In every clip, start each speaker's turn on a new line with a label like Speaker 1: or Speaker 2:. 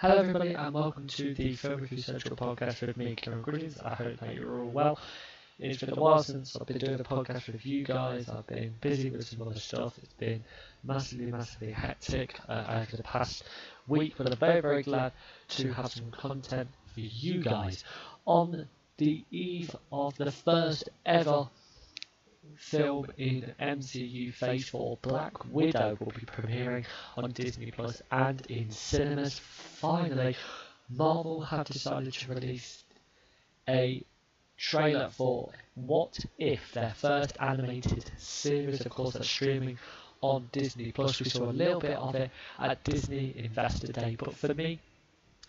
Speaker 1: Hello, everybody, and welcome to the Film Review Central podcast with me, Kieran Griggins. I hope that you're all well. It's been a while since I've been doing a podcast with you guys. I've been busy with some other stuff. It's been massively, massively hectic uh, over the past week, but I'm very, very glad to have some content for you guys on the eve of the first ever film in MCU Phase 4, Black Widow, will be premiering on Disney Plus and in cinemas. Finally, Marvel have decided to release a trailer for What If, their first animated series, of course, that's streaming on Disney Plus. We saw a little bit of it at Disney Investor Day, but for me,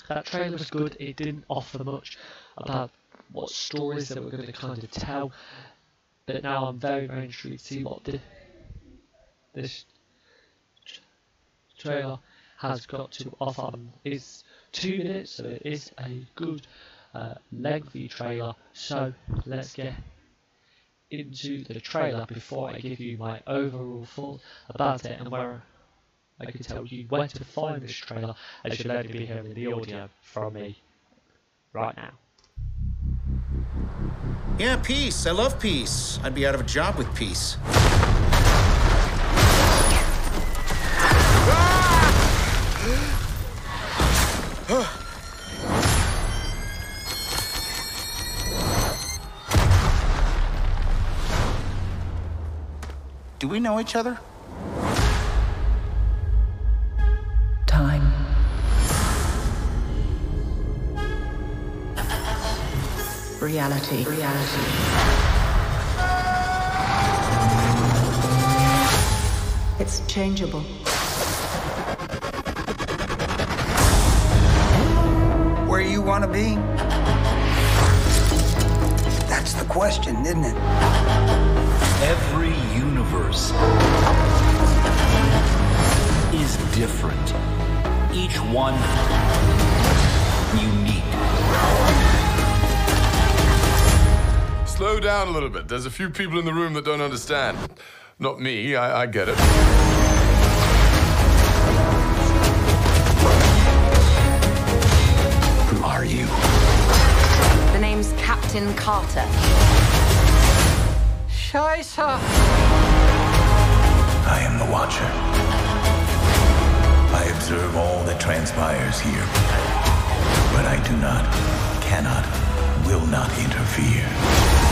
Speaker 1: that trailer was good. It didn't offer much about what stories that we're going to kind of tell. But now I'm very, very intrigued to see what the, this trailer has got to offer. It's two minutes, so it is a good uh, lengthy trailer. So let's get into the trailer before I give you my overall thought about it and where I can tell you where to find this trailer as you'll only be hearing the audio from me right now.
Speaker 2: Yeah, peace. I love peace. I'd be out of a job with peace. Do we know each other?
Speaker 3: Reality. Reality. It's changeable.
Speaker 2: Where you want to be? That's the question, isn't it?
Speaker 4: Every universe is different. Each one unique.
Speaker 5: Slow down a little bit. There's a few people in the room that don't understand. Not me, I, I get it.
Speaker 4: Who are you?
Speaker 6: The name's Captain Carter.
Speaker 2: I am the Watcher. I observe all that transpires here. But I do not, cannot, will not interfere.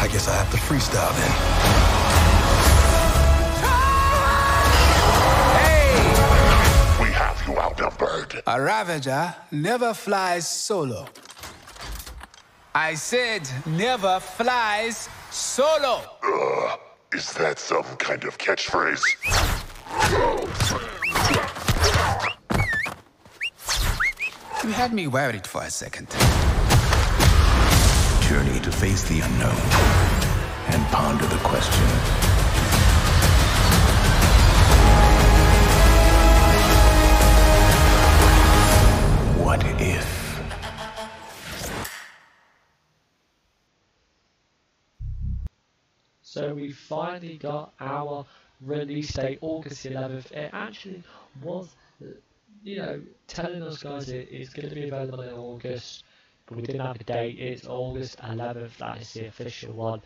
Speaker 7: I guess I have to freestyle then. Hey!
Speaker 8: We have you outnumbered.
Speaker 9: A Ravager never flies solo. I said never flies solo.
Speaker 8: Ugh, is that some kind of catchphrase?
Speaker 9: You had me worried for a second.
Speaker 2: Journey to face the unknown and ponder the question. What if?
Speaker 1: So we finally got our release date, August 11th. It actually was, you know, telling us guys it, it's going to be available in August, but we didn't have a date. It's August 11th. That is the official one.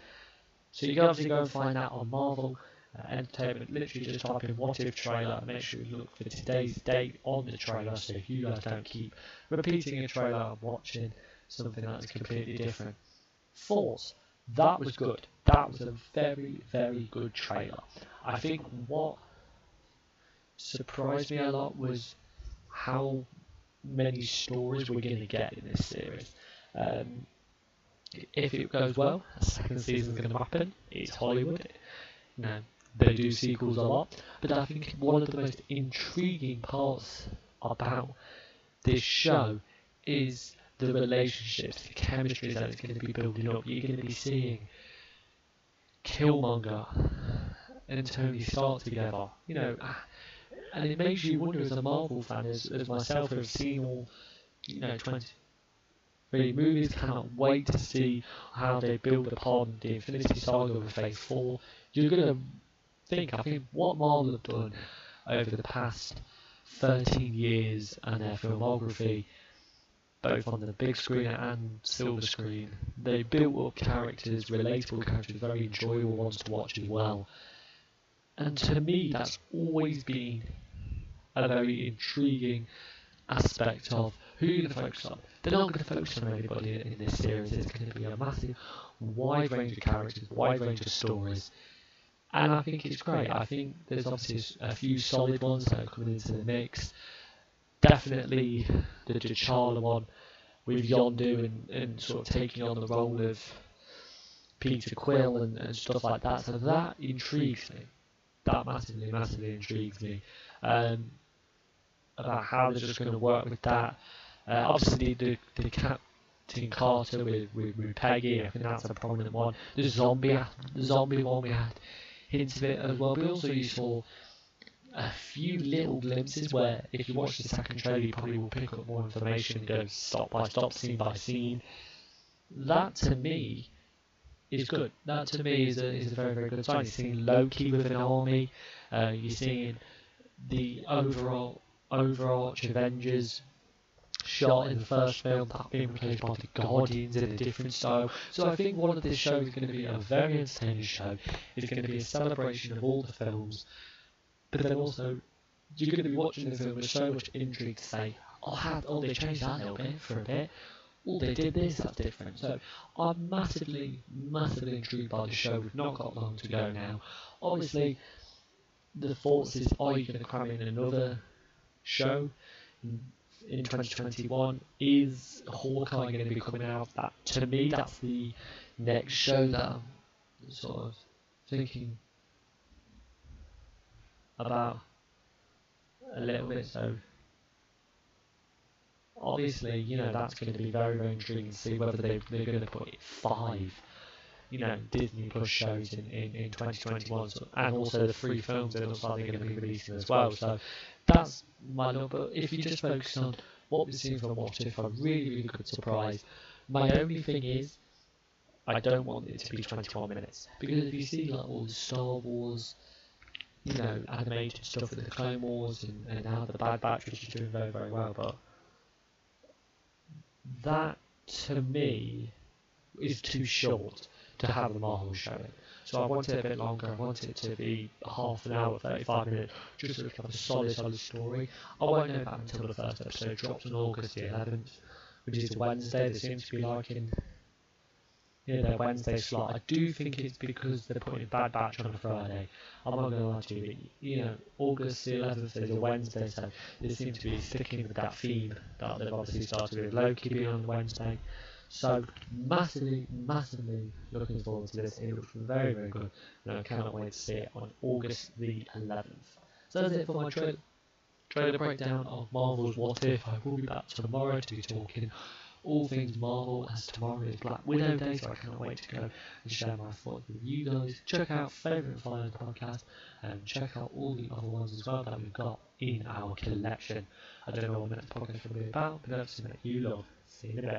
Speaker 1: So you can obviously go and find that on Marvel uh, Entertainment. Literally just type in "What If" trailer. Make sure you look for today's date on the trailer, so if you guys don't keep repeating a trailer and watching something that's completely different. Thoughts. That was good. That was a very, very good trailer. I think what surprised me a lot was how many stories we're going to get in this series. Um, if it goes well, a second season's going to happen. It's Hollywood. Know, they do sequels a lot. But I think one of the most intriguing parts about this show is the relationships, the chemistry that it's going to be building up. You're going to be seeing Killmonger and Tony Stark together. You know, and it makes you wonder as a Marvel fan, as, as myself, who've seen all, you know, 20 three movies. Cannot wait to see how they build upon the Infinity Saga with Phase 4. You're to think, I think, what Marvel have done over the past 13 years and their filmography, both on the big screen and silver screen. They built up characters, relatable characters, very enjoyable ones to watch as well. And to me, that's always been a very intriguing aspect of who you're going to focus on. They're not going to focus on anybody in this series. It's going to be a massive, wide range of characters, wide range of stories. And I think it's great. I think there's obviously a few solid ones that are coming into the mix. Definitely the T'Challa one with Yondu and, and sort of taking on the role of Peter Quill and, and stuff like that. So that intrigues me. That massively, massively intrigues me. Um, about how they're just going to work with that. Uh, obviously, the, the Captain Carter with, with, with Peggy, I think that's a prominent one. The zombie, the zombie one we had hints of it as well. But also, you saw a few little glimpses where, if you watch the second trailer, you probably will pick up more information go stop by stop, scene by scene. That to me is good. That to me is a, is a very, very good sign. You're seeing Loki with an army, uh, you're seeing the overall overarch Avengers shot in the first film that being replaced by the Guardians in a different style. So I think one of this show is going to be a very entertaining show. It's going to be a celebration of all the films, but then also you're going to be watching the film with so much intrigue to say, oh, how, oh they changed that a little bit for a bit. Oh, they did this, that's different. So I'm massively, massively intrigued by the show. We've not got long to go now. Obviously, the thoughts is, are you going to cram in another show in 2021. Is Hawkeye going to be coming out? That to me, that's the next show that I'm sort of thinking about a little bit. So obviously, you know, that's going to be very, very intriguing to see whether they, they're going to put five you know Disney Plus shows in, in, in 2021 so, and also the three films that they're going to be releasing as well. So that's my but if you just focus on what we've seen from What If a really really good surprise. My only thing is I don't want it to be 21 minutes. Because if you see like all the Star Wars you know animated stuff with the Clone Wars and, and now the Bad Batch which is doing very very well but that to me is too short to have the Marvel showing. So I want it a bit longer. I want it to be half an hour, 35 minutes, just to have a solid, solid story. I won't know that until the first episode drops on August the 11th, which is Wednesday. They seem to be liking know, their Wednesday slot. I do think it's because they're putting Bad Batch on a Friday. I'm not going to lie to you, but, you know, August the 11th is a Wednesday, so they seem to be sticking with that theme that they've obviously started with Loki being on Wednesday. So massively, massively looking forward to this. It looks very, very good, and I cannot wait to see it on August the 11th. So that's it for my trailer, trailer breakdown of Marvel's What If. I will be back tomorrow to be talking all things Marvel as tomorrow is Black Widow Day, so I cannot wait to go and share my thoughts with you guys. Check out Favourite Fire podcast and check out all the other ones as well that we've got in our collection. I don't know what the next podcast will be about, but that's that you love. See you in a bit.